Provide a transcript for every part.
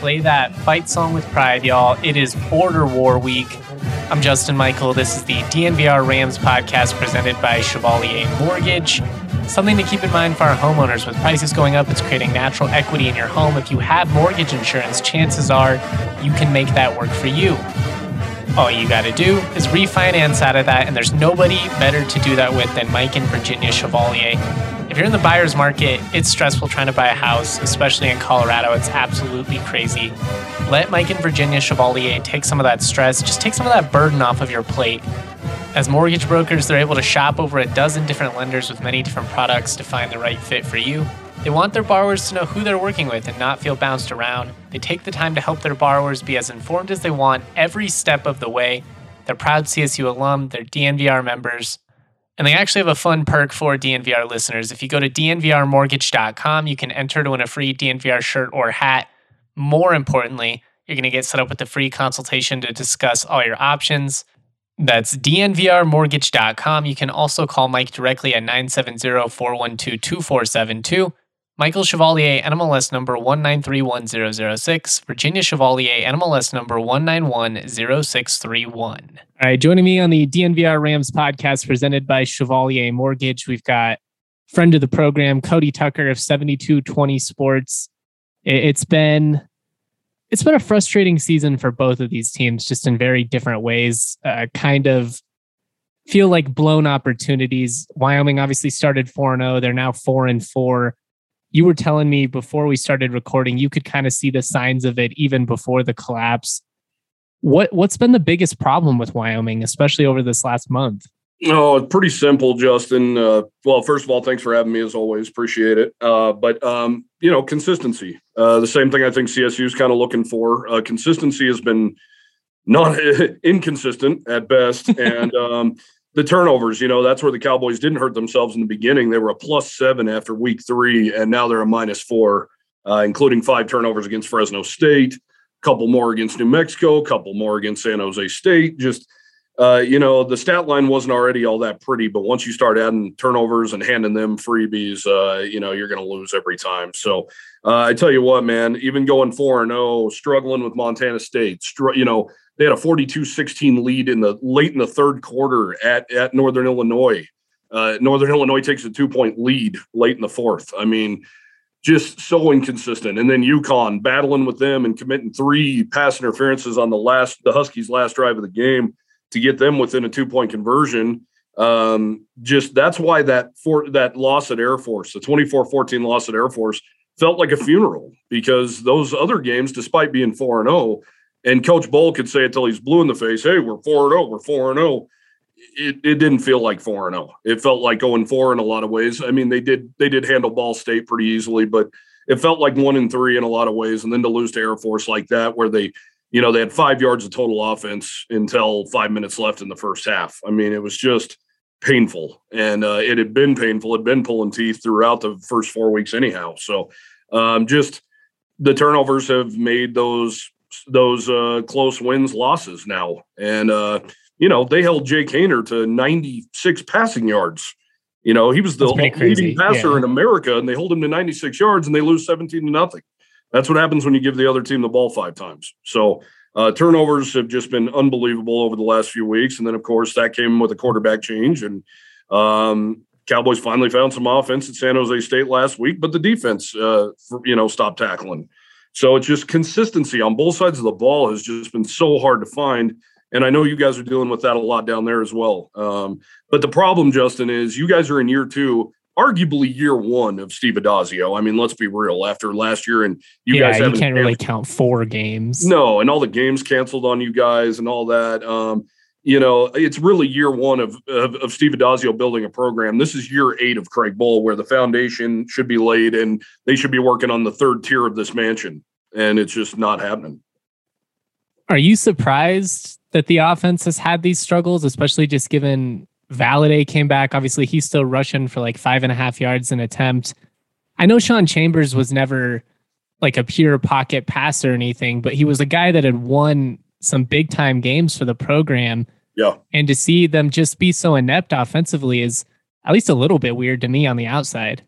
play that fight song with pride, y'all. It is Border War Week. I'm Justin Michael. This is the DNVR Rams podcast presented by Chevalier Mortgage. Something to keep in mind for our homeowners with prices going up, it's creating natural equity in your home. If you have mortgage insurance, chances are you can make that work for you. All you got to do is refinance out of that, and there's nobody better to do that with than Mike and Virginia Chevalier. If you're in the buyer's market, it's stressful trying to buy a house, especially in Colorado. It's absolutely crazy. Let Mike and Virginia Chevalier take some of that stress, just take some of that burden off of your plate. As mortgage brokers, they're able to shop over a dozen different lenders with many different products to find the right fit for you. They want their borrowers to know who they're working with and not feel bounced around. They take the time to help their borrowers be as informed as they want every step of the way. They're proud CSU alum, they're DNVR members. And they actually have a fun perk for DNVR listeners. If you go to dnvrmortgage.com, you can enter to win a free DNVR shirt or hat. More importantly, you're going to get set up with a free consultation to discuss all your options. That's dnvrmortgage.com. You can also call Mike directly at 970 412 2472. Michael Chevalier, NMLS number 1931006. Virginia Chevalier, NMLS number 1910631. All right, joining me on the DNVR Rams podcast presented by Chevalier Mortgage, we've got friend of the program, Cody Tucker of 7220 Sports. It's been it's been a frustrating season for both of these teams, just in very different ways. Uh, kind of feel like blown opportunities. Wyoming obviously started 4 0. They're now 4 and 4 you were telling me before we started recording, you could kind of see the signs of it even before the collapse. What what's been the biggest problem with Wyoming, especially over this last month? Oh, it's pretty simple, Justin. Uh, well, first of all, thanks for having me as always. Appreciate it. Uh, but um, you know, consistency. Uh, the same thing I think CSU is kind of looking for. Uh, consistency has been not inconsistent at best, and um, the turnovers, you know, that's where the Cowboys didn't hurt themselves in the beginning. They were a plus seven after week three, and now they're a minus four, uh, including five turnovers against Fresno State, a couple more against New Mexico, a couple more against San Jose State. Just, uh, you know, the stat line wasn't already all that pretty, but once you start adding turnovers and handing them freebies, uh, you know, you're going to lose every time. So uh, I tell you what, man, even going 4 and 0, struggling with Montana State, str- you know, they had a 42-16 lead in the late in the third quarter at at Northern Illinois. Uh, Northern Illinois takes a two-point lead late in the fourth. I mean, just so inconsistent. And then UConn battling with them and committing three pass interferences on the last the Huskies' last drive of the game to get them within a two-point conversion. Um, just that's why that for that loss at Air Force, the 24-14 loss at Air Force, felt like a funeral because those other games, despite being 4 and 0, and Coach Bohl could say it till he's blue in the face. Hey, we're four and zero. Oh, we're four and zero. Oh. It, it didn't feel like four and zero. It felt like going four in a lot of ways. I mean, they did they did handle Ball State pretty easily, but it felt like one and three in a lot of ways. And then to lose to Air Force like that, where they, you know, they had five yards of total offense until five minutes left in the first half. I mean, it was just painful, and uh, it had been painful. It had been pulling teeth throughout the first four weeks, anyhow. So, um, just the turnovers have made those those uh, close wins losses now, and uh, you know they held Jake Haener to 96 passing yards. You know he was the leading passer yeah. in America, and they hold him to 96 yards, and they lose 17 to nothing. That's what happens when you give the other team the ball five times. So uh, turnovers have just been unbelievable over the last few weeks, and then of course that came with a quarterback change, and um, Cowboys finally found some offense at San Jose State last week, but the defense, uh, for, you know, stopped tackling. So it's just consistency on both sides of the ball has just been so hard to find. And I know you guys are dealing with that a lot down there as well. Um, but the problem, Justin, is you guys are in year two, arguably year one of Steve Addazio. I mean, let's be real. After last year, and you yeah, guys you can't really count four games. No, and all the games canceled on you guys and all that. Um, you know, it's really year one of, of, of Steve Addazio building a program. This is year eight of Craig Bohl, where the foundation should be laid and they should be working on the third tier of this mansion. And it's just not happening. Are you surprised that the offense has had these struggles, especially just given Valladay came back? Obviously, he's still rushing for like five and a half yards an attempt. I know Sean Chambers was never like a pure pocket passer or anything, but he was a guy that had won some big time games for the program. Yeah. And to see them just be so inept offensively is at least a little bit weird to me on the outside.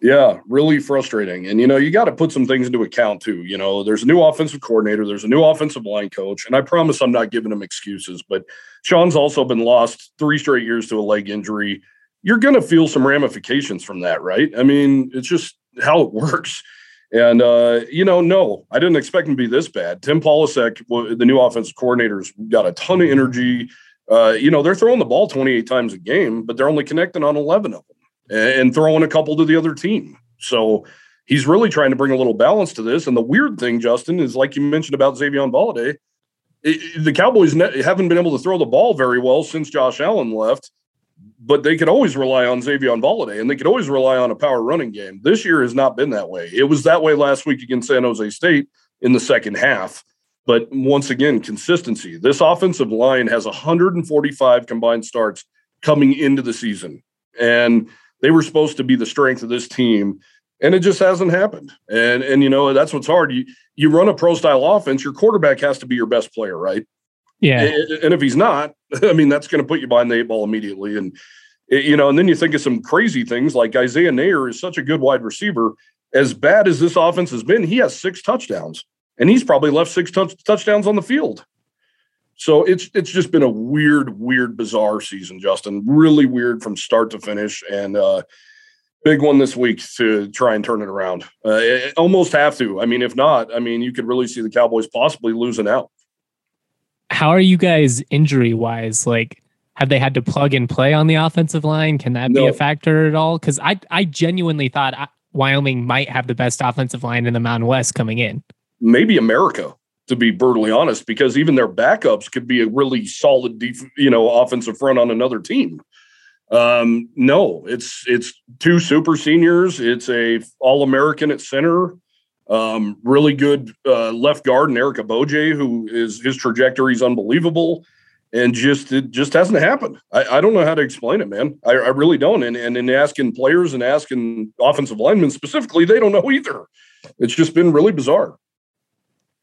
Yeah, really frustrating. And you know, you got to put some things into account too. You know, there's a new offensive coordinator, there's a new offensive line coach, and I promise I'm not giving him excuses, but Sean's also been lost 3 straight years to a leg injury. You're going to feel some ramifications from that, right? I mean, it's just how it works. And uh, you know, no, I didn't expect him to be this bad. Tim Polasek, the new offensive coordinator's got a ton of energy. Uh, you know, they're throwing the ball 28 times a game, but they're only connecting on 11 of them and throwing a couple to the other team. So he's really trying to bring a little balance to this. And the weird thing, Justin, is like you mentioned about Xavier Valladay, the Cowboys haven't been able to throw the ball very well since Josh Allen left but they could always rely on Xavier Valladay and they could always rely on a power running game. This year has not been that way. It was that way last week against San Jose State in the second half. But once again, consistency. This offensive line has 145 combined starts coming into the season. And they were supposed to be the strength of this team. And it just hasn't happened. And and you know, that's what's hard. You you run a pro style offense, your quarterback has to be your best player, right? Yeah. And if he's not, I mean, that's going to put you behind the eight ball immediately. And, you know, and then you think of some crazy things like Isaiah Neyor is such a good wide receiver. As bad as this offense has been, he has six touchdowns and he's probably left six touchdowns on the field. So it's it's just been a weird, weird, bizarre season, Justin. Really weird from start to finish, and uh, big one this week to try and turn it around. Uh, it almost have to. I mean, if not, I mean, you could really see the Cowboys possibly losing out how are you guys injury wise? Like, have they had to plug and play on the offensive line? Can that no. be a factor at all? Because I I genuinely thought uh, Wyoming might have the best offensive line in the Mountain West coming in. Maybe America, to be brutally honest, because even their backups could be a really solid, def- you know, offensive front on another team. Um, no, it's it's two super seniors. It's a All American at center. Um, really good uh, left guard and Eric Abojei, who is his trajectory is unbelievable, and just it just hasn't happened. I, I don't know how to explain it, man. I, I really don't. And and in asking players and asking offensive linemen specifically, they don't know either. It's just been really bizarre.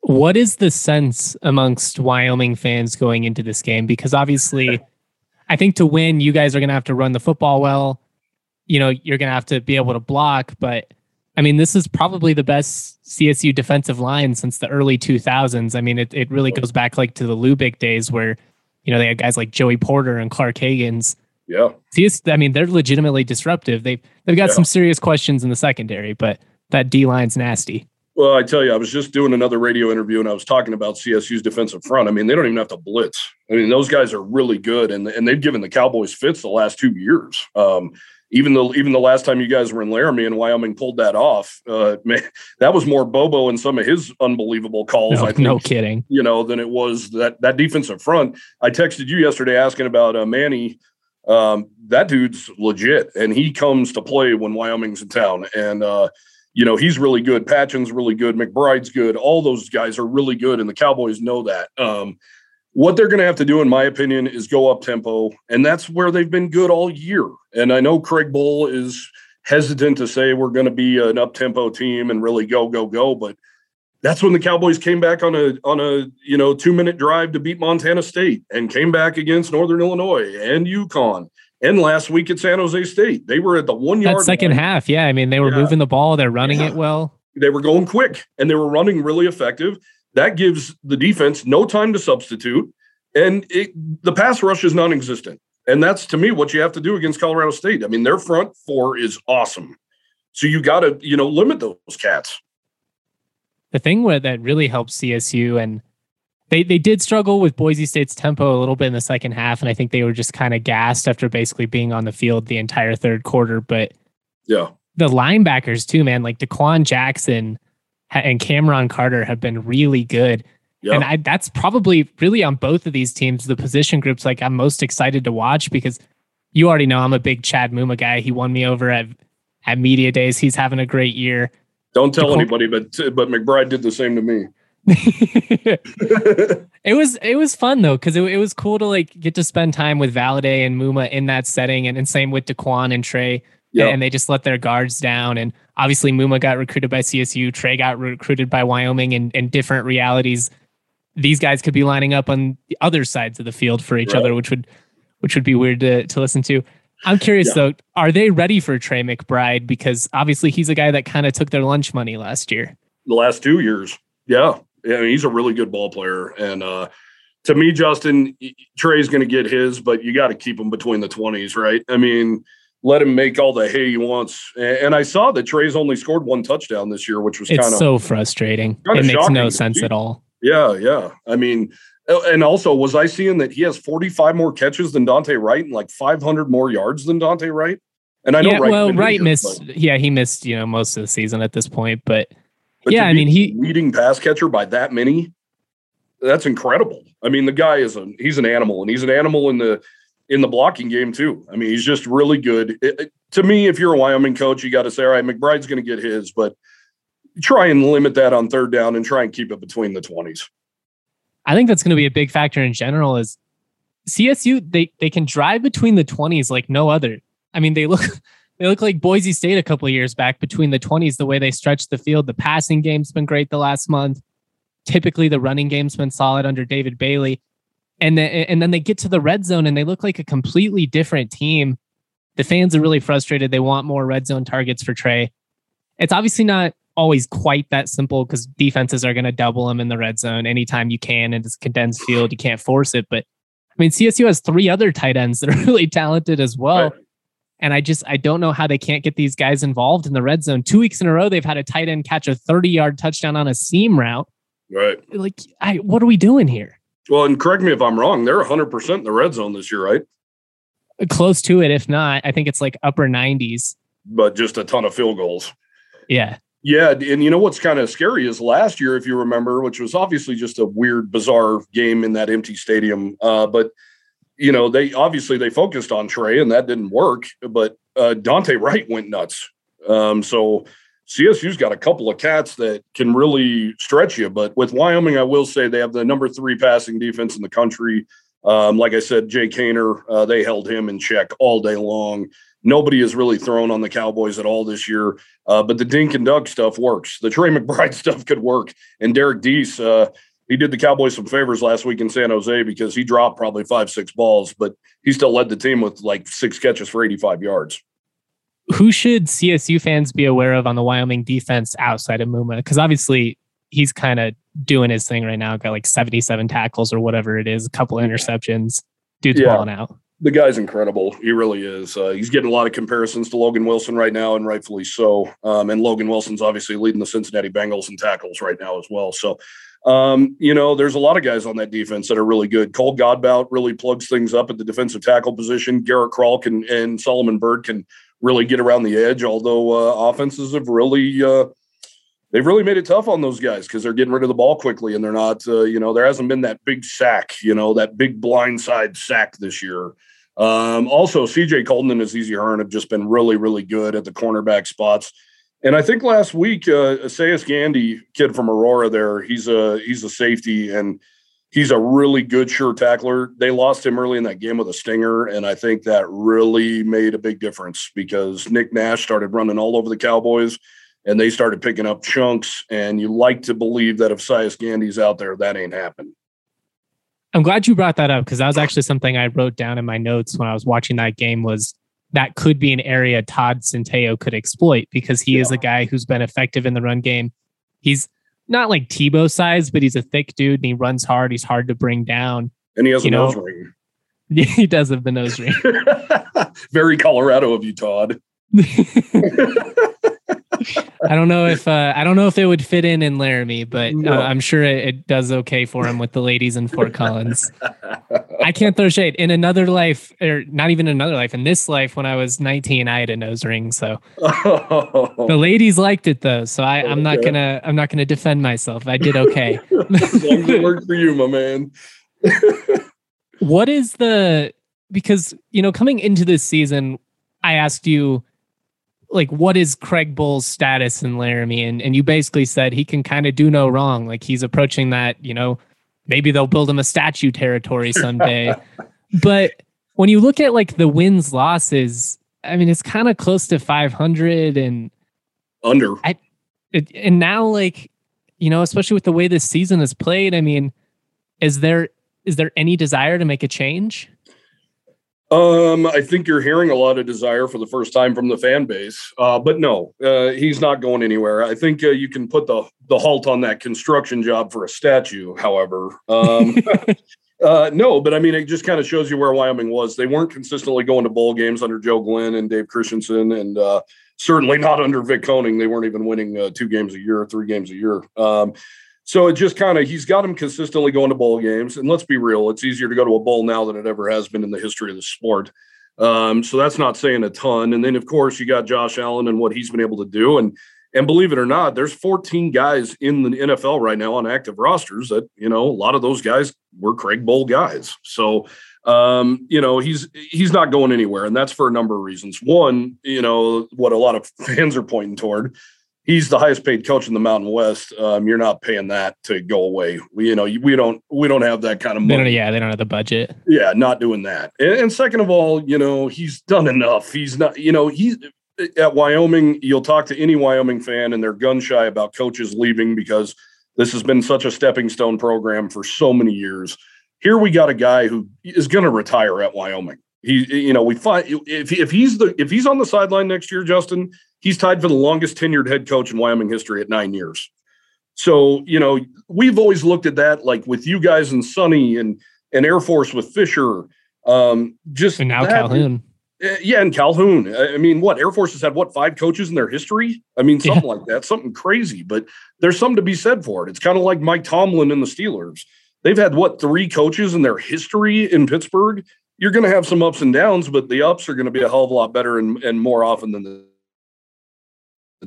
What is the sense amongst Wyoming fans going into this game? Because obviously, I think to win, you guys are going to have to run the football well. You know, you're going to have to be able to block, but I mean, this is probably the best CSU defensive line since the early 2000s. I mean, it, it really goes back like to the Lubick days where, you know, they had guys like Joey Porter and Clark Haggans. Yeah. CS, I mean, they're legitimately disruptive. They've, they've got yeah. some serious questions in the secondary, but that D line's nasty. Well, I tell you, I was just doing another radio interview and I was talking about CSU's defensive front. I mean, they don't even have to blitz. I mean, those guys are really good and, and they've given the Cowboys fits the last two years. Um, even though even the last time you guys were in Laramie and Wyoming pulled that off, uh, man, that was more Bobo and some of his unbelievable calls. No, I think, no kidding. You know, than it was that that defensive front. I texted you yesterday asking about uh, Manny. Um, that dude's legit, and he comes to play when Wyoming's in town. And uh, you know, he's really good. Patchan's really good. McBride's good. All those guys are really good, and the Cowboys know that. Um, what they're going to have to do, in my opinion, is go up tempo, and that's where they've been good all year. And I know Craig Bohl is hesitant to say we're going to be an up tempo team and really go go go, but that's when the Cowboys came back on a on a you know two minute drive to beat Montana State and came back against Northern Illinois and UConn and last week at San Jose State. They were at the one yard. That second line. half, yeah. I mean, they were yeah. moving the ball. They're running yeah. it well. They were going quick and they were running really effective. That gives the defense no time to substitute, and it, the pass rush is non-existent. And that's to me what you have to do against Colorado State. I mean, their front four is awesome. So you got to, you know, limit those cats. The thing where that really helps CSU and they they did struggle with Boise State's tempo a little bit in the second half, and I think they were just kind of gassed after basically being on the field the entire third quarter. But yeah, the linebackers too, man, like DeQuan Jackson and Cameron Carter have been really good. Yeah. And I, that's probably really on both of these teams, the position groups like I'm most excited to watch because you already know I'm a big Chad Muma guy. He won me over at at media days. He's having a great year. Don't tell anybody, but but McBride did the same to me. it was it was fun though because it, it was cool to like get to spend time with Valladay and Muma in that setting, and, and same with Daquan and Trey. Yep. And they just let their guards down. And obviously, Muma got recruited by CSU. Trey got recruited by Wyoming, and, and different realities. These guys could be lining up on the other sides of the field for each right. other, which would which would be weird to, to listen to. I'm curious yeah. though, are they ready for Trey McBride? Because obviously he's a guy that kind of took their lunch money last year. The last two years. Yeah. Yeah. I mean, he's a really good ball player. And uh to me, Justin, Trey's gonna get his, but you got to keep him between the twenties, right? I mean, let him make all the hay he wants. And I saw that Trey's only scored one touchdown this year, which was kind of so frustrating. It makes no sense at all. Yeah, yeah. I mean, and also, was I seeing that he has 45 more catches than Dante Wright and like 500 more yards than Dante Wright? And I know yeah, Wright well, Wright missed. But, yeah, he missed you know most of the season at this point, but, but yeah, I mean he leading pass catcher by that many. That's incredible. I mean, the guy is a he's an animal, and he's an animal in the in the blocking game too. I mean, he's just really good. It, it, to me, if you're a Wyoming coach, you got to say, all right, McBride's going to get his, but try and limit that on third down and try and keep it between the 20s. I think that's going to be a big factor in general is CSU they they can drive between the 20s like no other. I mean, they look they look like Boise State a couple years back between the 20s the way they stretch the field. The passing game's been great the last month. Typically the running game's been solid under David Bailey. And then and then they get to the red zone and they look like a completely different team. The fans are really frustrated. They want more red zone targets for Trey. It's obviously not always quite that simple because defenses are going to double them in the red zone anytime you can and it's condensed field. You can't force it. But I mean, CSU has three other tight ends that are really talented as well. Right. And I just I don't know how they can't get these guys involved in the red zone. Two weeks in a row, they've had a tight end catch a 30 yard touchdown on a seam route. Right. Like, I what are we doing here? Well, and correct me if I'm wrong. They're 100 percent in the red zone this year, right? Close to it, if not. I think it's like upper 90s. But just a ton of field goals. Yeah. Yeah, and you know what's kind of scary is last year, if you remember, which was obviously just a weird, bizarre game in that empty stadium. Uh, but you know, they obviously they focused on Trey, and that didn't work. But uh, Dante Wright went nuts. Um, so CSU's got a couple of cats that can really stretch you. But with Wyoming, I will say they have the number three passing defense in the country. Um, like I said, Jay Haener, uh, they held him in check all day long. Nobody has really thrown on the Cowboys at all this year. Uh, but the Dink and Dunk stuff works. The Trey McBride stuff could work. And Derek Deese, uh, he did the Cowboys some favors last week in San Jose because he dropped probably five, six balls, but he still led the team with like six catches for 85 yards. Who should CSU fans be aware of on the Wyoming defense outside of Muma? Because obviously he's kind of doing his thing right now. Got like 77 tackles or whatever it is, a couple interceptions. Dude's yeah. balling out the guy's incredible. He really is. Uh, he's getting a lot of comparisons to Logan Wilson right now, and rightfully so. Um, and Logan Wilson's obviously leading the Cincinnati Bengals in tackles right now as well. So, um, you know, there's a lot of guys on that defense that are really good. Cole Godbout really plugs things up at the defensive tackle position. Garrett Crall can, and Solomon Byrd can really get around the edge, although uh, offenses have really. Uh, they've really made it tough on those guys because they're getting rid of the ball quickly and they're not, uh, you know, there hasn't been that big sack, you know, that big blindside sack this year. Um, also, CJ Coldon and Azizi Hearn have just been really, really good at the cornerback spots. And I think last week, uh, Esaias Gandy, kid from Aurora, there, he's a he's a safety and he's a really good sure tackler. They lost him early in that game with a stinger, and I think that really made a big difference because Nick Nash started running all over the Cowboys, and they started picking up chunks. And you like to believe that if Esaias Gandy's out there, that ain't happened. I'm glad you brought that up because that was actually something I wrote down in my notes when I was watching that game was that could be an area Todd Centeio could exploit because he yeah. is a guy who's been effective in the run game. He's not like Tebow size, but he's a thick dude and he runs hard. He's hard to bring down. And he has you a know, nose ring. Yeah, he does have the nose ring. Very Colorado of you, Todd. I don't know if uh, I don't know if it would fit in in Laramie, but uh, I'm sure it, it, does okay for him with the ladies in Fort Collins. I can't throw shade. In another life, or not even another life, in this life, when I was 19, I had a nose ring. So the ladies liked it though. So I, I'm not gonna I'm not gonna defend myself. I did okay. as as it worked for you, my man. what is the because you know coming into this season, I asked you like what is Craig Bohl's status in Laramie, and and you basically said he can kind of do no wrong. Like he's approaching that, you know, maybe they'll build him a statue territory someday. but when you look at like the wins losses, I mean it's kind of close to 500 and under. I it, and now like you know, especially with the way this season is played, I mean, is there is there any desire to make a change? Um, I think you're hearing a lot of desire for the first time from the fan base, uh, but no, uh, he's not going anywhere. I think uh, you can put the the halt on that construction job for a statue. However, um, uh, no, but I mean, it just kind of shows you where Wyoming was. They weren't consistently going to bowl games under Joe Glenn and Dave Christensen, and uh, certainly not under Vic Koenning. They weren't even winning uh, two games a year, three games a year. Um, so it just kind of he's got him consistently going to bowl games. And let's be real, it's easier to go to a bowl now than it ever has been in the history of the sport. Um, so that's not saying a ton. And then of course you got Josh Allen and what he's been able to do. And and believe it or not, there's 14 guys in the NFL right now on active rosters that, you know, a lot of those guys were Craig Bohl guys. So um, you know, he's he's not going anywhere, and that's for a number of reasons. One, you know, what a lot of fans are pointing toward he's the highest paid coach in the Mountain West. Um, you're not paying that to go away. We, you know, we don't we don't have that kind of money. They yeah, they don't have the budget. Yeah, not doing that. And, and, second of all, you know, he's done enough. He's not, you know, he's at Wyoming. You'll talk to any Wyoming fan, and they're gun shy about coaches leaving because this has been such a stepping stone program for so many years. Here we got a guy who is going to retire at Wyoming. He, you know, we find if if he's the if he's on the sideline next year, Justin, he's tied for the longest tenured head coach in Wyoming history at nine years. So, you know, we've always looked at that like with you guys and Sonny and and Air Force with Fisher. Um, just and now that, Calhoun. Eh, yeah, and Calhoun. I mean, what Air Force has had what five coaches in their history? I mean, something yeah. like that, something crazy. But there's something to be said for it. It's kind of like Mike Tomlin and the Steelers. They've had what three coaches in their history in Pittsburgh. You're going to have some ups and downs, but the ups are going to be a hell of a lot better and, and more often than the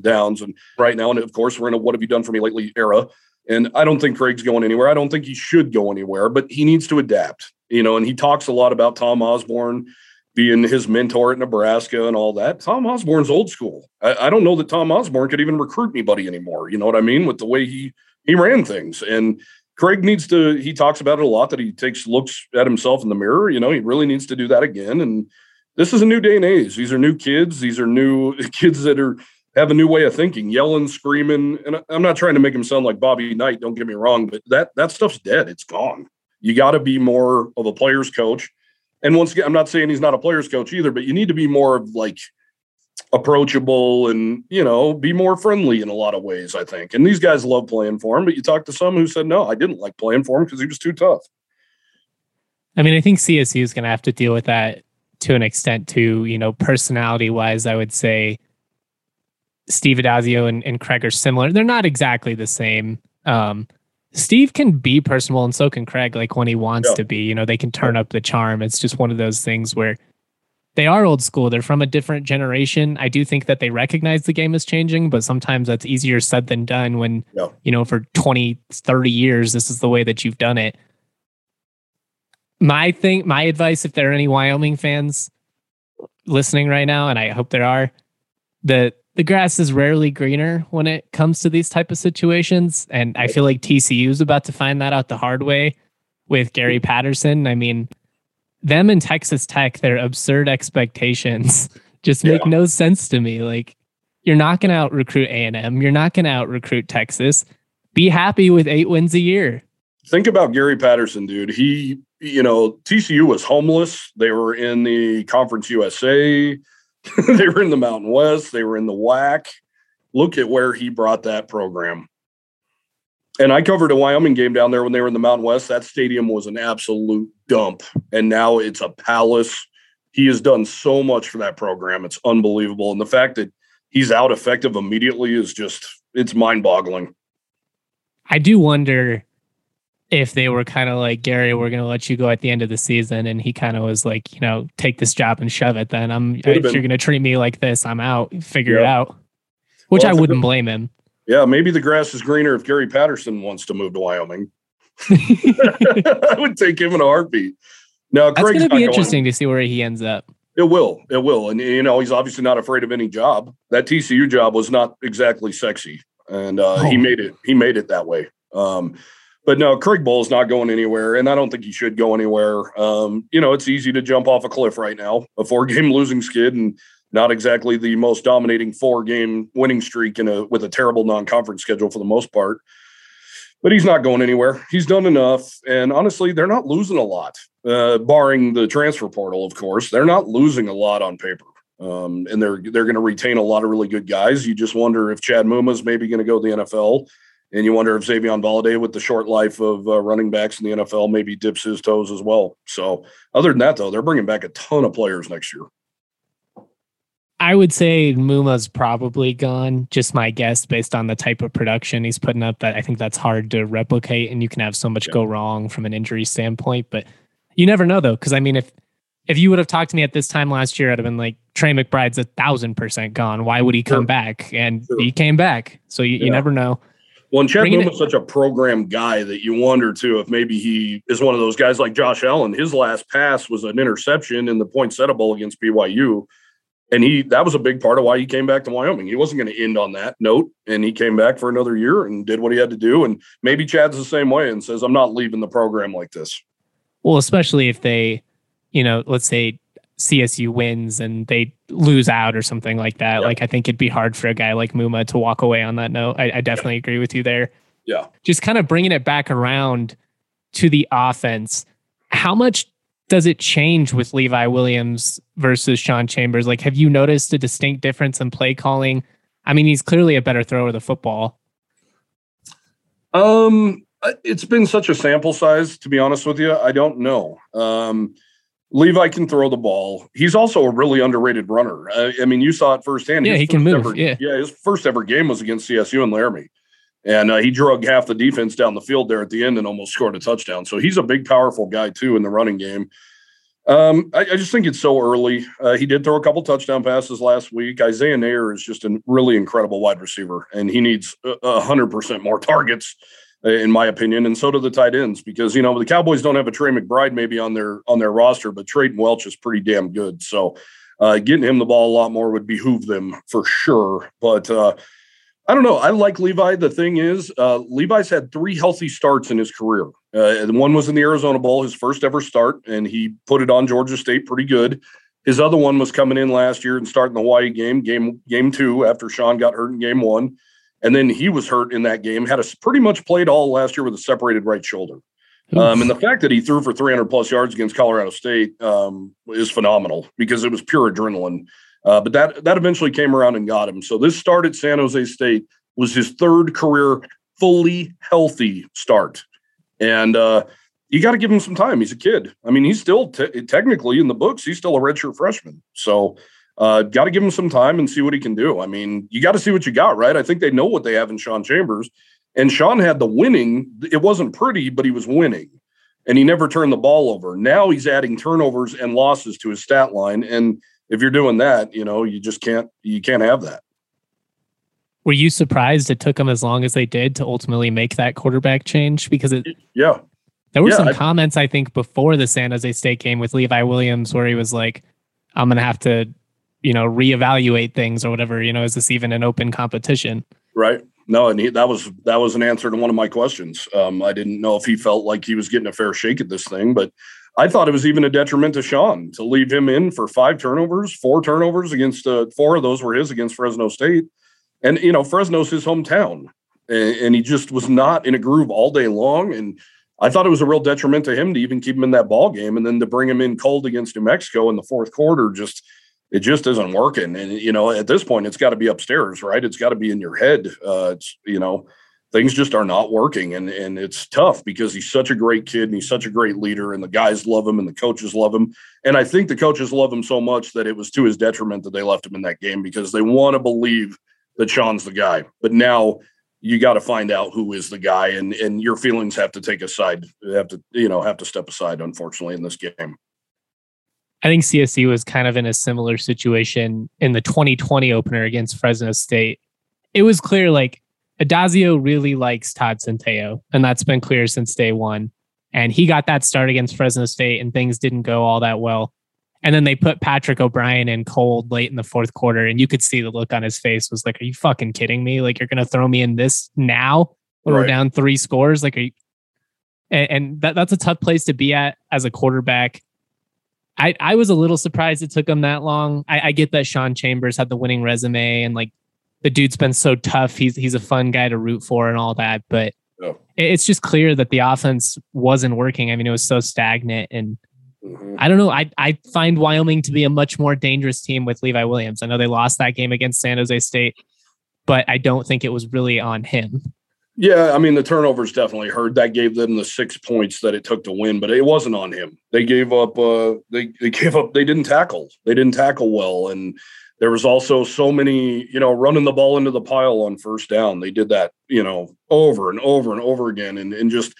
downs. And right now, and of course, we're in a what have you done for me lately era. And I don't think Craig's going anywhere. I don't think he should go anywhere, but he needs to adapt, you know, and he talks a lot about Tom Osborne being his mentor at Nebraska and all that. Tom Osborne's old school. I, I, don't know that Tom Osborne could even recruit anybody anymore. You know what I mean? With the way he he ran things. And Craig needs to, he talks about it a lot that he takes looks at himself in the mirror. You know, he really needs to do that again. And this is a new day and age. These are new kids. These are new kids that are have a new way of thinking, yelling, screaming. And I'm not trying to make him sound like Bobby Knight, don't get me wrong, but that that stuff's dead. It's gone. You got to be more of a player's coach. And once again, I'm not saying he's not a player's coach either, but you need to be more of like approachable and you know be more friendly in a lot of ways. I think. And these guys love playing for him, but you talk to some who said no, I didn't like playing for him because he was too tough. I mean, I think CSU is going to have to deal with that to an extent too. You know, personality wise, I would say Steve Addazio and, and Craig are similar. They're not exactly the same. Um, Steve can be personal and so can Craig, like when he wants yeah. to be. You know, they can turn up the charm. It's just one of those things where they are old school. They're from a different generation. I do think that they recognize the game is changing, but sometimes that's easier said than done when, yeah. you know, for 20, 30 years, this is the way that you've done it. My thing, my advice, if there are any Wyoming fans listening right now, and I hope there are, that the grass is rarely greener when it comes to these type of situations and i feel like tcu is about to find that out the hard way with gary patterson. I mean them and texas tech their absurd expectations just make yeah. no sense to me. Like you're not going to out recruit a&m you're not going to out recruit texas. Be happy with eight wins a year. Think about gary patterson dude. He you know tcu was homeless. They were in the conference usa they were in the Mountain West. They were in the WAC. Look at where he brought that program. And I covered a Wyoming game down there when they were in the Mountain West. That stadium was an absolute dump. And now it's a palace. He has done so much for that program. It's unbelievable. And the fact that he's out effective immediately is just, it's mind boggling. I do wonder if they were kind of like Gary, we're going to let you go at the end of the season, and he kind of was like, you know, take this job and shove it. Then I'm if you're going to treat me like this, I'm out. Figure it out. Which well, I wouldn't blame him. Yeah, maybe the grass is greener if Gary Patterson wants to move to Wyoming. I would take him in a heartbeat. Now, that's going to be interesting to see where he ends up. It will. It will. And, you know, he's obviously not afraid of any job. That TCU job was not exactly sexy. And uh, oh. he made it. He made it that way. Um, but no, Craig is not going anywhere, and I don't think he should go anywhere. Um, you know, it's easy to jump off a cliff right now, a four-game losing skid, and not exactly the most dominating four-game winning streak in a with a terrible non-conference schedule for the most part. But he's not going anywhere. He's done enough, and honestly, they're not losing a lot, uh, barring the transfer portal, of course. They're not losing a lot on paper. Um, and they're they're going to retain a lot of really good guys. You just wonder if Chad Muma is maybe going to go to the NFL and you wonder if Xavier Valladay, with the short life of uh, running backs in the NFL, maybe dips his toes as well. So, other than that, though, they're bringing back a ton of players next year. I would say Muma's probably gone. Just my guess, based on the type of production he's putting up. That I think that's hard to replicate, and you can have so much yeah. go wrong from an injury standpoint. But you never know, though, because I mean, if if you would have talked to me at this time last year, I'd have been like, Trey McBride's a thousand percent gone. Why would he come sure. back? And sure. he came back. So you, yeah. you never know. Well, and Chad was such a program guy that you wonder too if maybe he is one of those guys like Josh Allen. His last pass was an interception in the poinsettia Bowl against BYU. And he that was a big part of why he came back to Wyoming. He wasn't going to end on that note. And he came back for another year and did what he had to do. And maybe Chad's the same way and says, I'm not leaving the program like this. Well, especially if they, you know, let's say CSU wins and they lose out or something like that. Like I think it'd be hard for a guy like Muma to walk away on that note. I, I definitely agree with you there. Yeah. Just kind of bringing it back around to the offense. How much does it change with Levi Williams versus Sean Chambers? Like, have you noticed a distinct difference in play calling? I mean, he's clearly a better thrower of the football. Um, it's been such a sample size, to be honest with you. I don't know. Um, Levi can throw the ball. He's also a really underrated runner. I, I mean, you saw it firsthand. Yeah, his he can move. Ever, yeah, yeah. His first ever game was against CSU and Laramie, and uh, he drug half the defense down the field there at the end and almost scored a touchdown. So he's a big, powerful guy too in the running game. Um, I, I, just think it's so early. Uh, he did throw a couple touchdown passes last week. Isaiah Neyor is just a really incredible wide receiver, and he needs a hundred percent more targets in my opinion, and so do the tight ends because you know the Cowboys don't have a Trey McBride maybe on their on their roster, but Treyton Welch is pretty damn good. So uh, getting him the ball a lot more would behoove them for sure. But uh, I don't know. I like Levi. The thing is, uh, Levi's had three healthy starts in his career. Uh, one was in the Arizona Bowl, his first ever start, and he put it on Georgia State pretty good. His other one was coming in last year and starting the Hawaii game, game game two after Sean got hurt in game one. And then he was hurt in that game, had a pretty much played all last year with a separated right shoulder. Um, and the fact that he threw for 300 plus yards against Colorado State um, is phenomenal because it was pure adrenaline. Uh, but that that eventually came around and got him. So this start at San Jose State was his third career fully healthy start, and uh, you got to give him some time. He's a kid. I mean, he's still te- technically in the books. He's still a redshirt freshman. So uh, got to give him some time and see what he can do. I mean, you got to see what you got, right? I think they know what they have in Sean Chambers. And Sean had the winning. It wasn't pretty, but he was winning. And he never turned the ball over. Now he's adding turnovers and losses to his stat line. And if you're doing that, you know, you just can't you can't have that. Were you surprised it took them as long as they did to ultimately make that quarterback change? Because it yeah. There were yeah, some I, comments I think before the San Jose State game with Levi Williams where he was like, I'm gonna have to you know reevaluate things or whatever you know is this even an open competition? Right. No and he, that was that was an answer to one of my questions. Um, i didn't know if he felt like he was getting a fair shake at this thing but i thought it was even a detriment to sean to leave him in for five turnovers four turnovers against uh, four of those were his against fresno state. And you know fresno's his hometown and, and he just was not in a groove all day long and I thought it was a real detriment to him to even keep him in that ball game, and then to bring him in cold against New Mexico in the fourth quarter just it just isn't working. And you know, at this point, it's got to be upstairs, right? It's got to be in your head. Uh, it's you know, things just are not working, and and it's tough because he's such a great kid and he's such a great leader, and the guys love him and the coaches love him, and I think the coaches love him so much that it was to his detriment that they left him in that game because they want to believe that Sean's the guy. But now you got to find out who is the guy, and and your feelings have to take a side, have to you know have to step aside. Unfortunately, in this game. I think CSU was kind of in a similar situation in the 2020 opener against Fresno State. It was clear like Addazio really likes Todd Centeio, and that's been clear since day one. And he got that start against Fresno State, and things didn't go all that well. And then they put Patrick O'Brien in cold late in the fourth quarter, and you could see the look on his face was like, "Are you fucking kidding me? Like you're gonna throw me in this now when right. we're down three scores? Like, are you?" And, and that, that's a tough place to be at as a quarterback I, I was a little surprised it took him that long. I, I get that Sean Chambers had the winning resume and like the dude's been so tough. He's he's a fun guy to root for and all that, but oh. it's just clear that the offense wasn't working. I mean, it was so stagnant and mm-hmm. I don't know. I I find Wyoming to be a much more dangerous team with Levi Williams. I know they lost that game against San Jose State, but I don't think it was really on him. Yeah, I mean the turnovers definitely hurt. That gave them the six points that it took to win, but it wasn't on him. They gave up. Uh, they they gave up. They didn't tackle. They didn't tackle well, and there was also so many. You know, running the ball into the pile on first down. They did that. You know, over and over and over again, and and just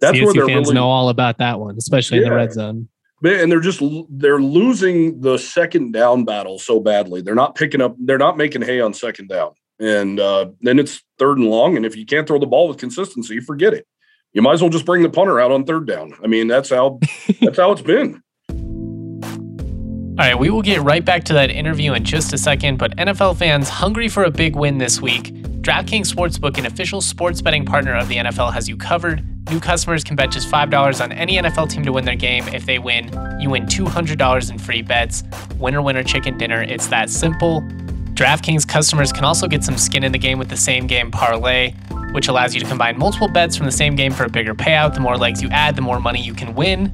that's CSU where they're fans really, know all about that one, especially yeah. in the red zone. And they're just they're losing the second down battle so badly. They're not picking up. They're not making hay on second down. And uh, then it's third and long. And if you can't throw the ball with consistency, forget it. You might as well just bring the punter out on third down. I mean, that's how that's how it's been. All right, we will get right back to that interview in just a second, but NFL fans hungry for a big win this week. DraftKings Sportsbook, an official sports betting partner of the NFL, has you covered. New customers can bet just $5 on any NFL team to win their game. If they win, you win $200 in free bets. Winner, winner, chicken dinner. It's that simple. DraftKings customers can also get some skin in the game with the same game parlay, which allows you to combine multiple bets from the same game for a bigger payout. The more legs you add, the more money you can win.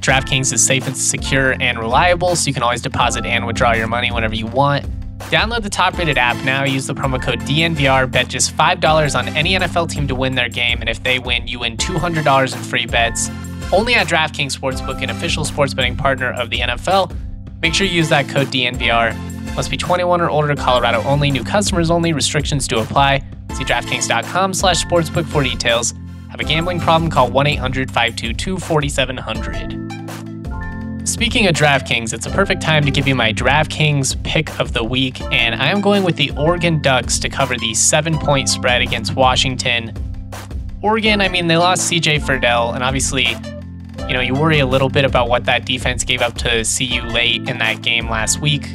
DraftKings is safe and secure and reliable, so you can always deposit and withdraw your money whenever you want. Download the top rated app now. Use the promo code DNVR. Bet just $5 on any NFL team to win their game, and if they win, you win $200 in free bets. Only at DraftKings Sportsbook, an official sports betting partner of the NFL. Make sure you use that code DNVR. Must be 21 or older Colorado only. New customers only. Restrictions do apply. See DraftKings.com slash sportsbook for details. Have a gambling problem? Call 1-800-522-4700. Speaking of DraftKings, it's a perfect time to give you my DraftKings pick of the week, and I am going with the Oregon Ducks to cover the seven-point spread against Washington. Oregon, I mean, they lost CJ Verdell, and obviously, you know, you worry a little bit about what that defense gave up to CU late in that game last week.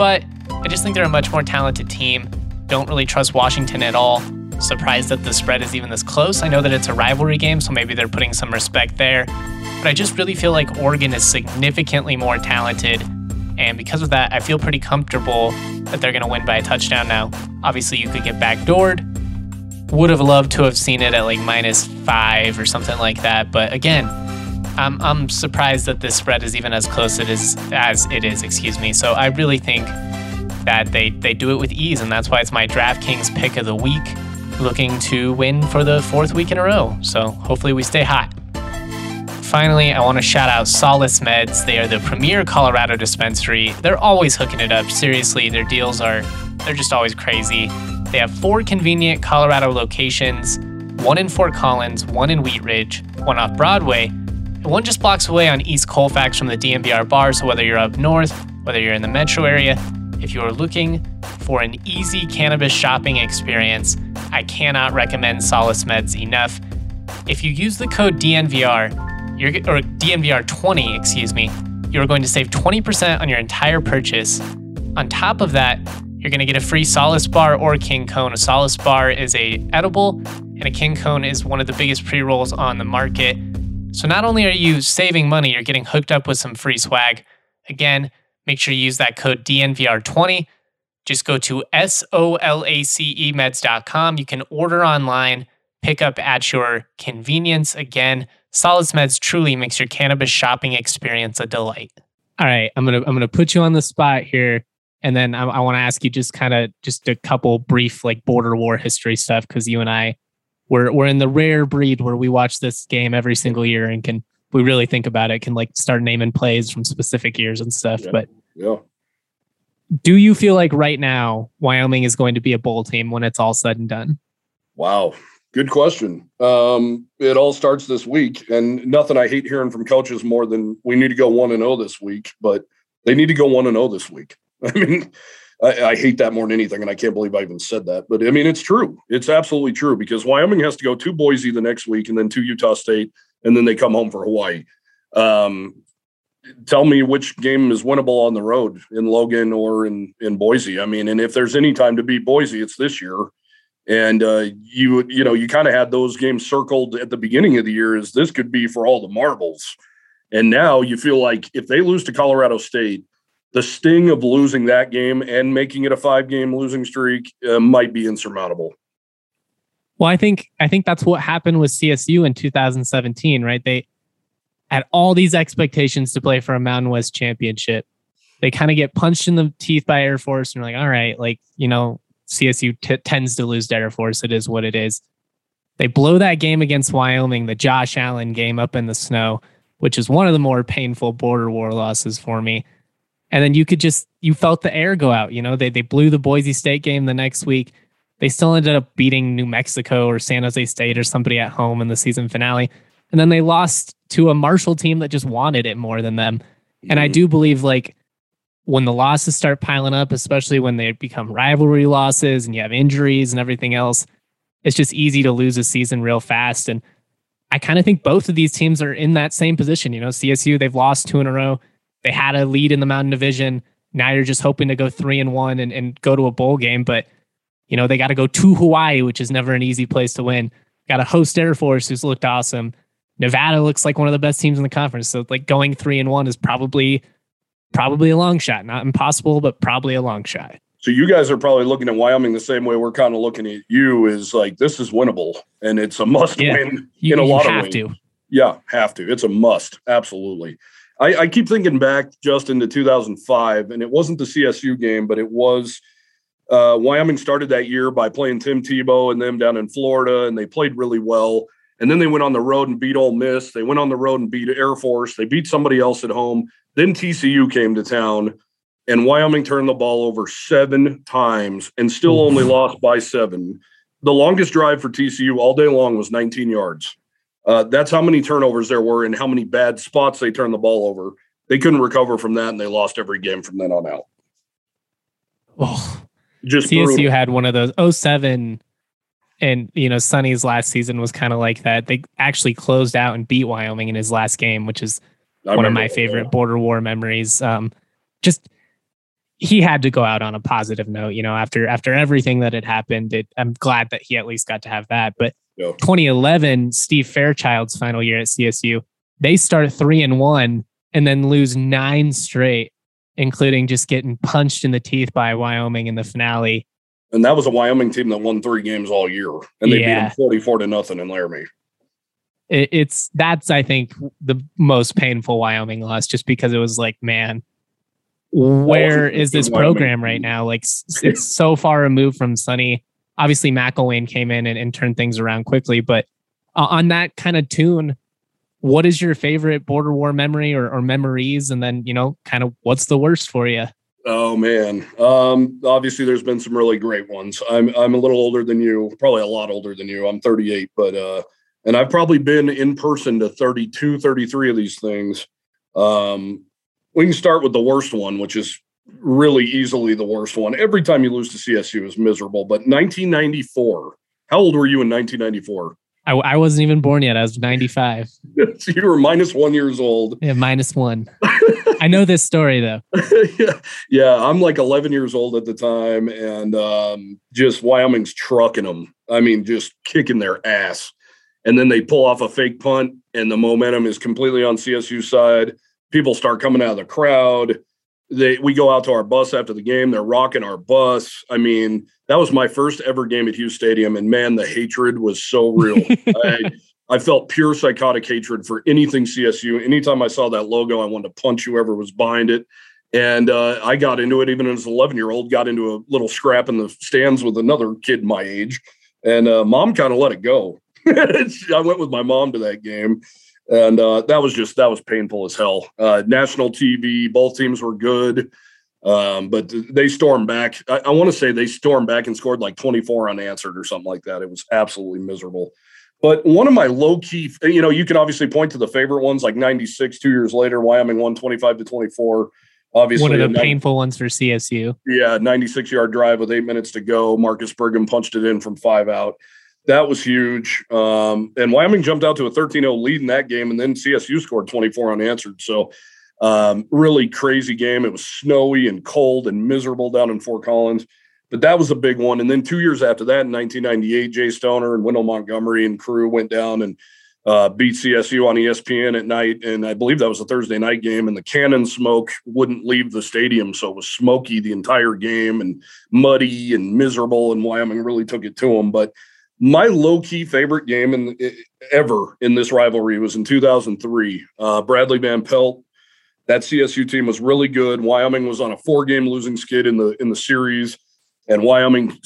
But I just think they're a much more talented team. Don't really trust Washington at all. Surprised that the spread is even this close. I know that it's a rivalry game, so maybe they're putting some respect there. But I just really feel like Oregon is significantly more talented. And because of that, I feel pretty comfortable that they're going to win by a touchdown now. Obviously, you could get backdoored. Would have loved to have seen it at like minus five or something like that. But again, I'm, I'm surprised that this spread is even as close it is as it is, excuse me. So I really think that they, they do it with ease, and that's why it's my DraftKings pick of the week, looking to win for the fourth week in a row. So hopefully we stay hot. Finally, I want to shout out Solace Meds. They are the premier Colorado dispensary. They're always hooking it up. Seriously, their deals are they're just always crazy. They have four convenient Colorado locations, one in Fort Collins, one in Wheat Ridge, one off Broadway, one just blocks away on East Colfax from the DNVR bar, so whether you're up north, whether you're in the metro area, if you're looking for an easy cannabis shopping experience, I cannot recommend Solace Meds enough. If you use the code DNVR, or DNVR20, excuse me, you're going to save 20% on your entire purchase. On top of that, you're going to get a free Solace bar or King Cone. A Solace bar is a edible, and a King Cone is one of the biggest pre-rolls on the market. So not only are you saving money, you're getting hooked up with some free swag. Again, make sure you use that code DNVR20. Just go to solacemeds.com. You can order online, pick up at your convenience. Again, Solace Meds truly makes your cannabis shopping experience a delight. All right, I'm gonna I'm gonna put you on the spot here, and then I, I want to ask you just kind of just a couple brief like border war history stuff because you and I we're we're in the rare breed where we watch this game every single year and can we really think about it can like start naming plays from specific years and stuff. Yeah. But yeah. Do you feel like right now Wyoming is going to be a bowl team when it's all said and done? Wow. Good question. Um, it all starts this week, and nothing I hate hearing from coaches more than we need to go one and zero oh this week. But they need to go one and zero oh this week. I mean, I, I, hate that more than anything, and I can't believe I even said that. But I mean, it's true. It's absolutely true because Wyoming has to go to Boise the next week, and then to Utah State, and then they come home for Hawaii. Um, tell me which game is winnable on the road in Logan or in in Boise. I mean, and if there's any time to beat Boise, it's this year. And uh, you you know you kind of had those games circled at the beginning of the year as this could be for all the marbles. And now you feel like if they lose to Colorado State, the sting of losing that game and making it a five game losing streak uh, might be insurmountable. Well, I think I think that's what happened with CSU in 2017, right? They had all these expectations to play for a Mountain West championship. They kind of get punched in the teeth by Air Force, and you're like, all right, like you know, CSU t- tends to lose to Air Force. It is what it is. They blow that game against Wyoming, the Josh Allen game up in the snow, which is one of the more painful border war losses for me. And then you could just you felt the air go out. You know, they they blew the Boise State game the next week. They still ended up beating New Mexico or San Jose State or somebody at home in the season finale. And then they lost to a Marshall team that just wanted it more than them. And I mm-hmm. do believe like when the losses start piling up, especially when they become rivalry losses and you have injuries and everything else, it's just easy to lose a season real fast. And I kind of think both of these teams are in that same position. You know, CSU, they've lost two in a row. They had a lead in the Mountain Division. Now you're just hoping to go three and one and, and go to a bowl game. But, you know, they got to go to Hawaii, which is never an easy place to win. Got to host Air Force, who's looked awesome. Nevada looks like one of the best teams in the conference. So like going three and one is probably probably a long shot. Not impossible, but probably a long shot. So you guys are probably looking at Wyoming the same way we're kind of looking at you is like this is winnable and it's a must yeah. win you, in a lot of ways. To. Yeah, have to. It's a must. Absolutely. I, I keep thinking back just into 2005, and it wasn't the CSU game, but it was uh, Wyoming started that year by playing Tim Tebow and them down in Florida, and they played really well. And then they went on the road and beat Ole Miss. They went on the road and beat Air Force. They beat somebody else at home. Then TCU came to town, and Wyoming turned the ball over seven times and still only lost by seven. The longest drive for TCU all day long was 19 yards. Uh, that's how many turnovers there were and how many bad spots they turned the ball over. They couldn't recover from that, and they lost every game from then on out. Oh, just CSU brutal. had one of those 07 and you know Sonny's last season was kind of like that. They actually closed out and beat Wyoming in his last game, which is I one of my favorite that. border war memories. Um, just he had to go out on a positive note, you know, after after everything that had happened. It, I'm glad that he at least got to have that. But 2011, Steve Fairchild's final year at CSU, they start three and one and then lose nine straight, including just getting punched in the teeth by Wyoming in the finale. And that was a Wyoming team that won three games all year, and they yeah. beat them 44 to nothing in Laramie. it's that's I think the most painful Wyoming loss, just because it was like, man, where is this program right now? Like, it's so far removed from Sonny obviously McElwain came in and, and turned things around quickly. But uh, on that kind of tune, what is your favorite border war memory or, or, memories? And then, you know, kind of what's the worst for you? Oh man. Um, obviously there's been some really great ones. I'm I'm a little older than you, probably a lot older than you. I'm 38, but uh and I've probably been in person to 32, 33 of these things. Um we can start with the worst one, which is really easily the worst one. Every time you lose to CSU is miserable. But 1994, how old were you in 1994? I, I wasn't even born yet. I was 95. so you were minus one years old. Yeah, minus one. I know this story though. yeah, yeah, I'm like 11 years old at the time, and um, just Wyoming's trucking them. I mean, just kicking their ass. And then they pull off a fake punt, and the momentum is completely on CSU side. People start coming out of the crowd they we go out to our bus after the game. They're rocking our bus. I mean that was my first ever game at hughes stadium and man the hatred was so real. I, I felt pure psychotic hatred for anything csu anytime i saw that logo i wanted to punch whoever was behind it. And uh, i got into it even as an 11 year old got into a little scrap in the stands with another kid my age. And uh, mom kind of let it go. I went with my mom to that game and uh, that was just that was painful as hell. Uh, national TV, both teams were good. Um, but they stormed back. I, I want to say they stormed back and scored like 24 unanswered or something like that. It was absolutely miserable. But one of my low key, you know, you can obviously point to the favorite ones like 96, two years later, Wyoming won 25 to 24. Obviously, one of the painful ones for CSU. Yeah, 96 yard drive with eight minutes to go. Marcus Brigham punched it in from five out. That was huge. Um, and Wyoming jumped out to a 13 0 lead in that game, and then CSU scored 24 unanswered. So, um, really crazy game. It was snowy and cold and miserable down in Fort Collins, but that was a big one. And then two years after that, in 1998, Jay Stoner and Wendell Montgomery and crew went down and uh, beat CSU on ESPN at night, and I believe that was a Thursday night game. And the cannon smoke wouldn't leave the stadium, so it was smoky the entire game and muddy and miserable. And Wyoming really took it to them. But my low key favorite game in ever in this rivalry was in 2003. Uh, Bradley Van Pelt, that CSU team was really good. Wyoming was on a four game losing skid in the in the series, and Wyoming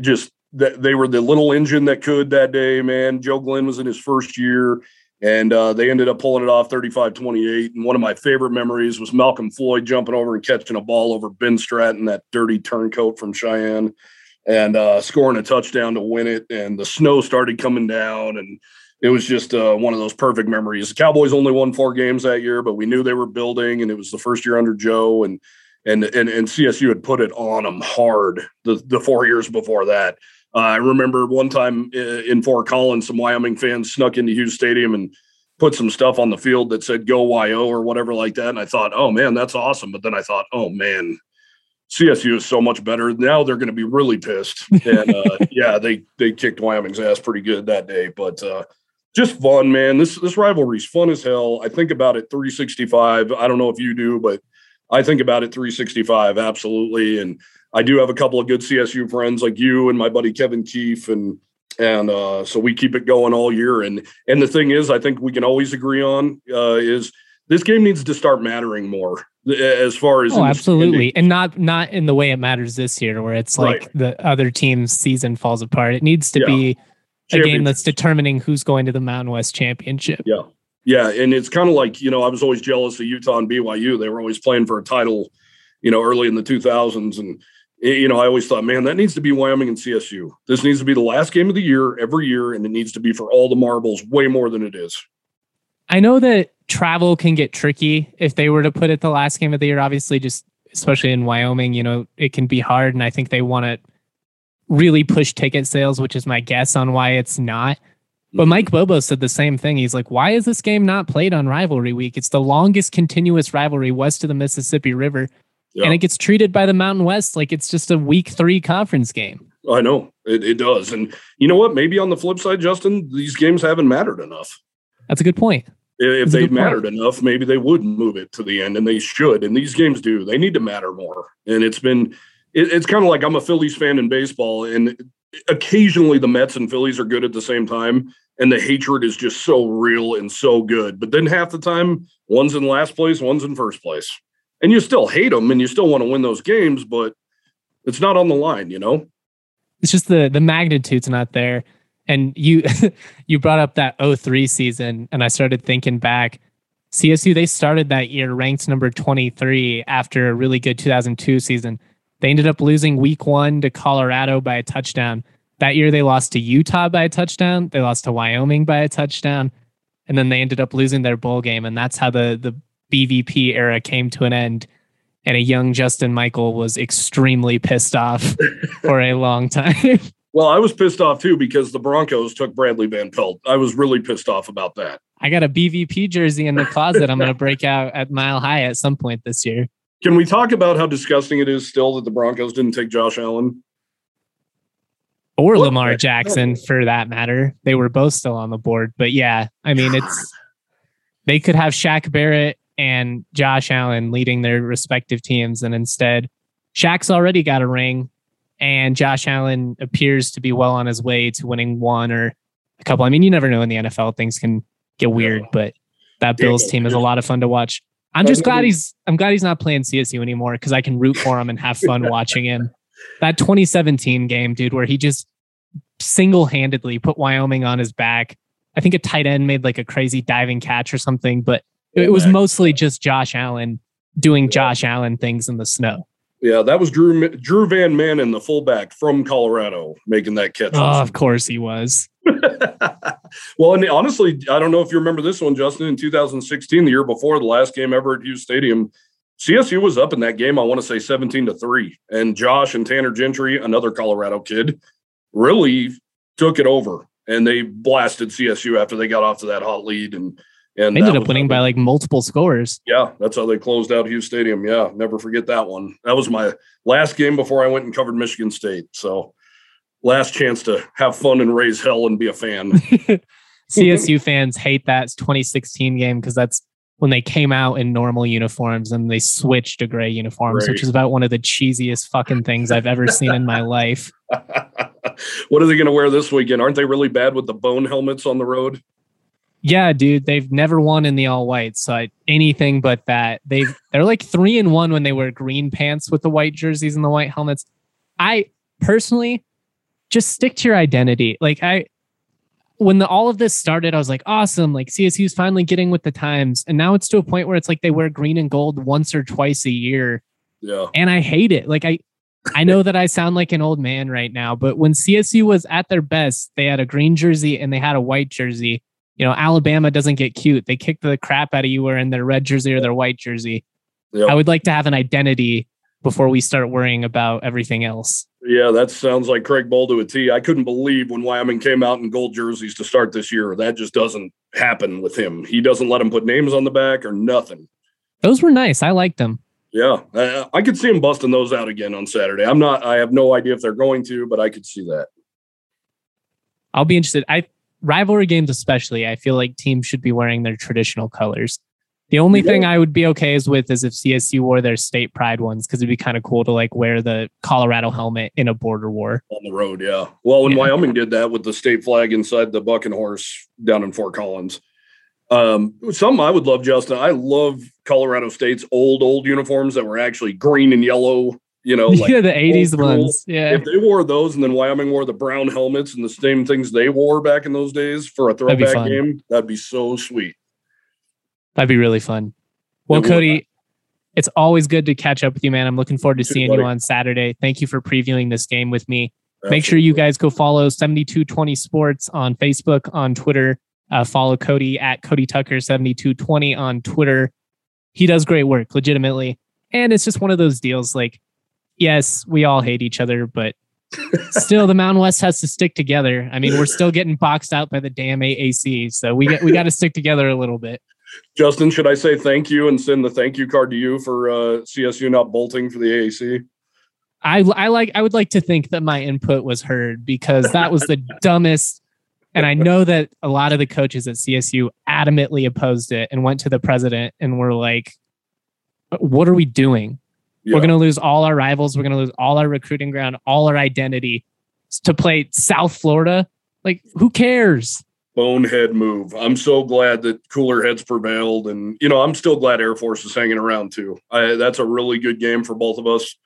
just they were the little engine that could that day, man. Joe Glenn was in his first year, and uh, they ended up pulling it off 35 28. And one of my favorite memories was Malcolm Floyd jumping over and catching a ball over Ben Stratton, that dirty turncoat from Cheyenne, and uh, scoring a touchdown to win it. And the snow started coming down, and it was just uh, one of those perfect memories. The Cowboys only won four games that year, but we knew they were building, and it was the first year under Joe. And and and, and CSU had put it on them hard the, the four years before that. Uh, I remember one time in Fort Collins, some Wyoming fans snuck into Hughes Stadium and put some stuff on the field that said "Go YO" or whatever like that. And I thought, oh man, that's awesome. But then I thought, oh man, CSU is so much better. Now they're going to be really pissed. And uh, yeah, they they kicked Wyoming's ass pretty good that day. But uh, just fun, man. This this rivalry's fun as hell. I think about it 365. I don't know if you do, but I think about it 365 absolutely. And I do have a couple of good CSU friends like you and my buddy Kevin Keefe and and uh, so we keep it going all year. And and the thing is, I think we can always agree on uh, is this game needs to start mattering more uh, as far as oh, absolutely, and not not in the way it matters this year, where it's like right. the other team's season falls apart. It needs to yeah. be a game that's determining who's going to the Mountain West Championship. Yeah, yeah, and it's kind of like you know I was always jealous of Utah and BYU. They were always playing for a title, you know, early in the 2000s, and you know, I always thought, man, that needs to be Wyoming and CSU. This needs to be the last game of the year every year, and it needs to be for all the marbles way more than it is. I know that travel can get tricky if they were to put it the last game of the year. Obviously, just especially in Wyoming, you know, it can be hard, and I think they want to really push ticket sales, which is my guess on why it's not. But mm-hmm. Mike Bobo said the same thing. He's like, why is this game not played on rivalry week? It's the longest continuous rivalry west of the Mississippi River and it gets treated by the Mountain West like it's just a week three conference game. I know it, it does. And you know what? Maybe on the flip side, Justin, these games haven't mattered enough. That's a good point. If they mattered point. enough, maybe they would move it to the end, and they should. And these games do. They need to matter more. And it's been, it, it's kind of like I'm a Phillies fan in baseball, and occasionally the Mets and Phillies are good at the same time, and the hatred is just so real and so good. But then half the time, one's in last place, one's in first place and you still hate them and you still want to win those games, but it's not on the line, you know. It's just the the magnitude's not there. And you you brought up that 03 season, and I started thinking back. CSU they started that year ranked number 23 after a really good 2002 season. They ended up losing week one to Colorado by a touchdown. That year they lost to Utah by a touchdown. They lost to Wyoming by a touchdown. And then they ended up losing their bowl game. And that's how the the BVP era came to an end and a young Justin Michael was extremely pissed off for a long time. well, I was pissed off too because the Broncos took Bradley Van Pelt. I was really pissed off about that. I got a BVP jersey in the closet I'm going to break out at Mile High at some point this year. Can we talk about how disgusting it is still that the Broncos didn't take Josh Allen? Or what Lamar Jackson for that matter. They were both still on the board. But yeah, I mean, it's they could have Shaq Barrett and Josh Allen leading their respective teams. And instead, Shaq's already got a ring, and Josh Allen appears to be well on his way to winning one or a couple. I mean, you never know in the NFL, things can get weird, but that Bills team is a lot of fun to watch. I'm just glad he's I'm glad he's not playing CSU anymore because I can root for him and have fun watching him. That 2017 game, dude, where he just single-handedly put Wyoming on his back. I think a tight end made like a crazy diving catch or something, but it was mostly just Josh Allen doing Josh Allen things in the snow. Yeah, that was Drew Drew Van Maanen, the fullback from Colorado, making that catch. Oh, of course he was. well, and honestly, I don't know if you remember this one, Justin. In 2016, the year before, the last game ever at Hughes Stadium, CSU was up in that game. I want to say 17 to three, and Josh and Tanner Gentry, another Colorado kid, really took it over, and they blasted CSU after they got off to that hot lead and and ended up winning by like multiple scores. Yeah, that's how they closed out Hughes Stadium. Yeah, never forget that one. That was my last game before I went and covered Michigan State. So last chance to have fun and raise hell and be a fan. CSU fans hate that 2016 game because that's when they came out in normal uniforms and they switched to gray uniforms, which is about one of the cheesiest fucking things I've ever seen in my life. what are they going to wear this weekend? Aren't they really bad with the bone helmets on the road? Yeah, dude, they've never won in the all white, so I, anything but that. They've they're like three and one when they wear green pants with the white jerseys and the white helmets. I personally just stick to your identity. Like I, when the, all of this started, I was like, awesome. Like CSU's finally getting with the times, and now it's to a point where it's like they wear green and gold once or twice a year. Yeah, and I hate it. Like I, I know that I sound like an old man right now, but when CSU was at their best, they had a green jersey and they had a white jersey you know, Alabama doesn't get cute. They kick the crap out of you wearing their red jersey or their white jersey. Yep. I would like to have an identity before we start worrying about everything else. Yeah, that sounds like Craig Bohl to a T. I couldn't believe when Wyoming came out in gold jerseys to start this year. That just doesn't happen with him. He doesn't let him put names on the back or nothing. Those were nice. I liked them. Yeah, I, I could see him busting those out again on Saturday. I'm not. I have no idea if they're going to, but I could see that. I'll be interested. I rivalry games, especially, I feel like teams should be wearing their traditional colors. The only thing I would be okay is with is if CSU wore their state pride ones because it'd be kind of cool to like wear the Colorado helmet in a border war on the road. Yeah. Well, when yeah. Wyoming did that with the state flag inside the Bucking Horse down in Fort Collins. Um, some I would love, Justin. I love Colorado State's old old uniforms that were actually green and yellow you know, like yeah, the '80s ones. Yeah, if they wore those, and then Wyoming wore the brown helmets and the same things they wore back in those days for a throwback game, that'd be so sweet. That'd be really fun. Well, it Cody, would. it's always good to catch up with you, man. I'm looking forward to seeing you on Saturday. Thank you for previewing this game with me. Absolutely. Make sure you guys go follow 7220 Sports on Facebook, on Twitter. Uh, follow Cody at Cody Tucker 7220 on Twitter. He does great work, legitimately. And it's just one of those deals like yes, we all hate each other, but still the Mountain West has to stick together. I mean, we're still getting boxed out by the damn AAC, so we get, we got to stick together a little bit. Justin, should I say thank you and send the thank you card to you for uh, CSU not bolting for the AAC? I I like I would like to think that my input was heard because that was the dumbest. And I know that a lot of the coaches at CSU adamantly opposed it and went to the president and were like, "What are we doing? Yeah. We're going to lose all our rivals. We're going to lose all our recruiting ground, all our identity to play South Florida. Like, who cares? Bonehead move. I'm so glad that cooler heads prevailed. And, you know, I'm still glad Air Force is hanging around too. I, that's a really good game for both of us.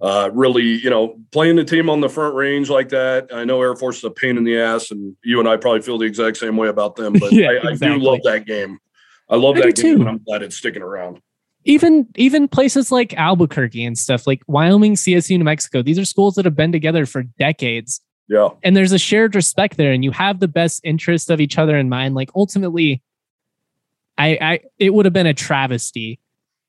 Uh, really, you know, playing the team on the front range like that. I know Air Force is a pain in the ass, and you and I probably feel the exact same way about them. But yeah, I, I do love that game. I love I that game, too. and I'm glad it's sticking around even even places like Albuquerque and stuff like Wyoming, CSU, New Mexico. These are schools that have been together for decades. Yeah. And there's a shared respect there and you have the best interest of each other in mind. Like ultimately I I it would have been a travesty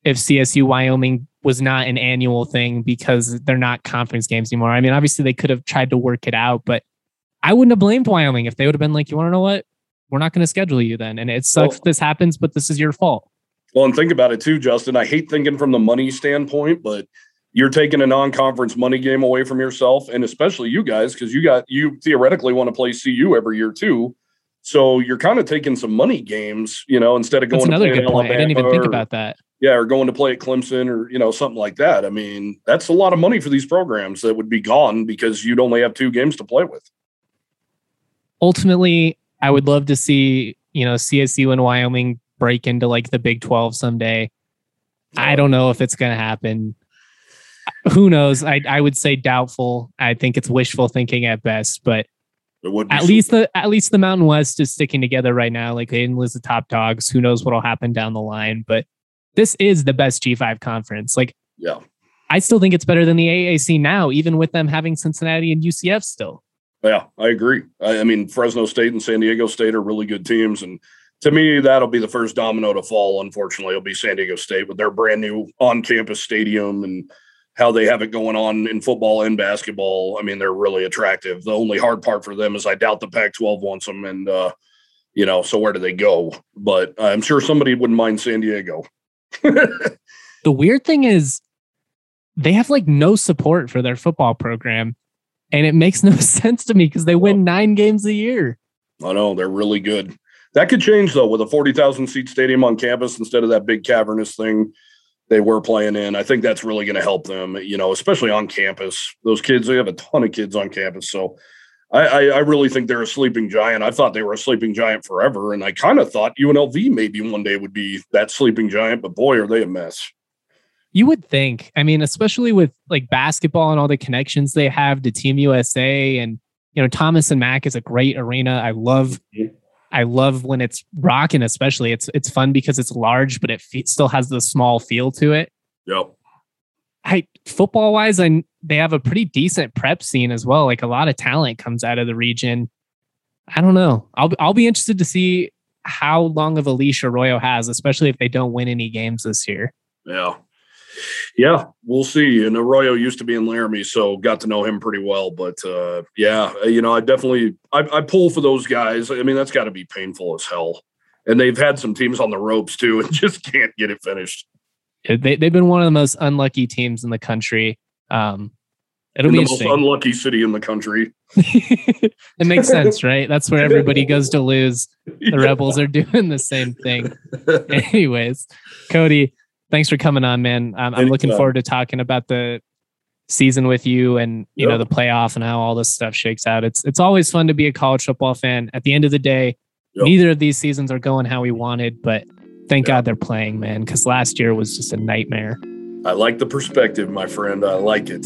if CSU Wyoming was not an annual thing because they're not conference games anymore. I mean, obviously they could have tried to work it out, but I wouldn't have blamed Wyoming if they would have been like, you want to know what? We're not going to schedule you then. And it sucks well, this happens, but this is your fault. Well, and think about it too, Justin. I hate thinking from the money standpoint, but you're taking a non-conference money game away from yourself, and especially you guys, because you got you theoretically want to play CU every year too. So you're kind of taking some money games, you know, instead of going. That's another good point. I didn't even think about that. Yeah, or going to play at Clemson or you know something like that. I mean, that's a lot of money for these programs that would be gone because you'd only have two games to play with. Ultimately, I would love to see you know CSU and Wyoming break into like the Big 12 someday. I don't know if it's going to happen. Who knows? I, I would say doubtful. I think it's wishful thinking at best, but at least the at least the Mountain West is sticking together right now. Like they didn't lose the top dogs. Who knows what'll happen down the line? But this is the best G5 conference. Like, yeah, I still think it's better than the AAC now, even with them having Cincinnati and UCF still. Yeah, I agree. I, I mean, Fresno State and San Diego State are really good teams, and to me, that'll be the first domino to fall. Unfortunately, it'll be San Diego State with their brand new on-campus stadium and how they have it going on in football and basketball. I mean, they're really attractive. The only hard part for them is I doubt the Pac-12 wants them, and uh, you know, so where do they go? But I'm sure somebody wouldn't mind San Diego. the weird thing is, they have like no support for their football program, and it makes no sense to me because they win nine games a year. I know they're really good. That could change though with a 40,000 seat stadium on campus instead of that big cavernous thing they were playing in. I think that's really going to help them, you know, especially on campus. Those kids, they have a ton of kids on campus. So I, I, I really think they're a sleeping giant. I thought they were a sleeping giant forever. And I kind of thought UNLV maybe one day would be that sleeping giant, but boy, are they a mess. You would think. I mean, especially with like basketball and all the connections they have to Team USA and you know, Thomas and Mack is a great arena. I love mm-hmm. I love when it's rocking, especially. It's it's fun because it's large, but it fe- still has the small feel to it. Yep. I football wise, I they have a pretty decent prep scene as well. Like a lot of talent comes out of the region. I don't know. I'll I'll be interested to see how long of a leash Arroyo has, especially if they don't win any games this year. Yeah. Yeah, we'll see. And Arroyo used to be in Laramie, so got to know him pretty well. But uh, yeah, you know, I definitely I, I pull for those guys. I mean, that's got to be painful as hell. And they've had some teams on the ropes too, and just can't get it finished. They they've been one of the most unlucky teams in the country. Um, it'll in be the most unlucky city in the country. it makes sense, right? That's where everybody goes to lose. The yeah. Rebels are doing the same thing. Anyways, Cody, thanks for coming on, man. I'm, I'm looking forward to talking about the season with you and you yep. know the playoff and how all this stuff shakes out. It's it's always fun to be a college football fan. At the end of the day, yep. neither of these seasons are going how we wanted, but thank yep. God they're playing, man, because last year was just a nightmare. I like the perspective, my friend. I like it.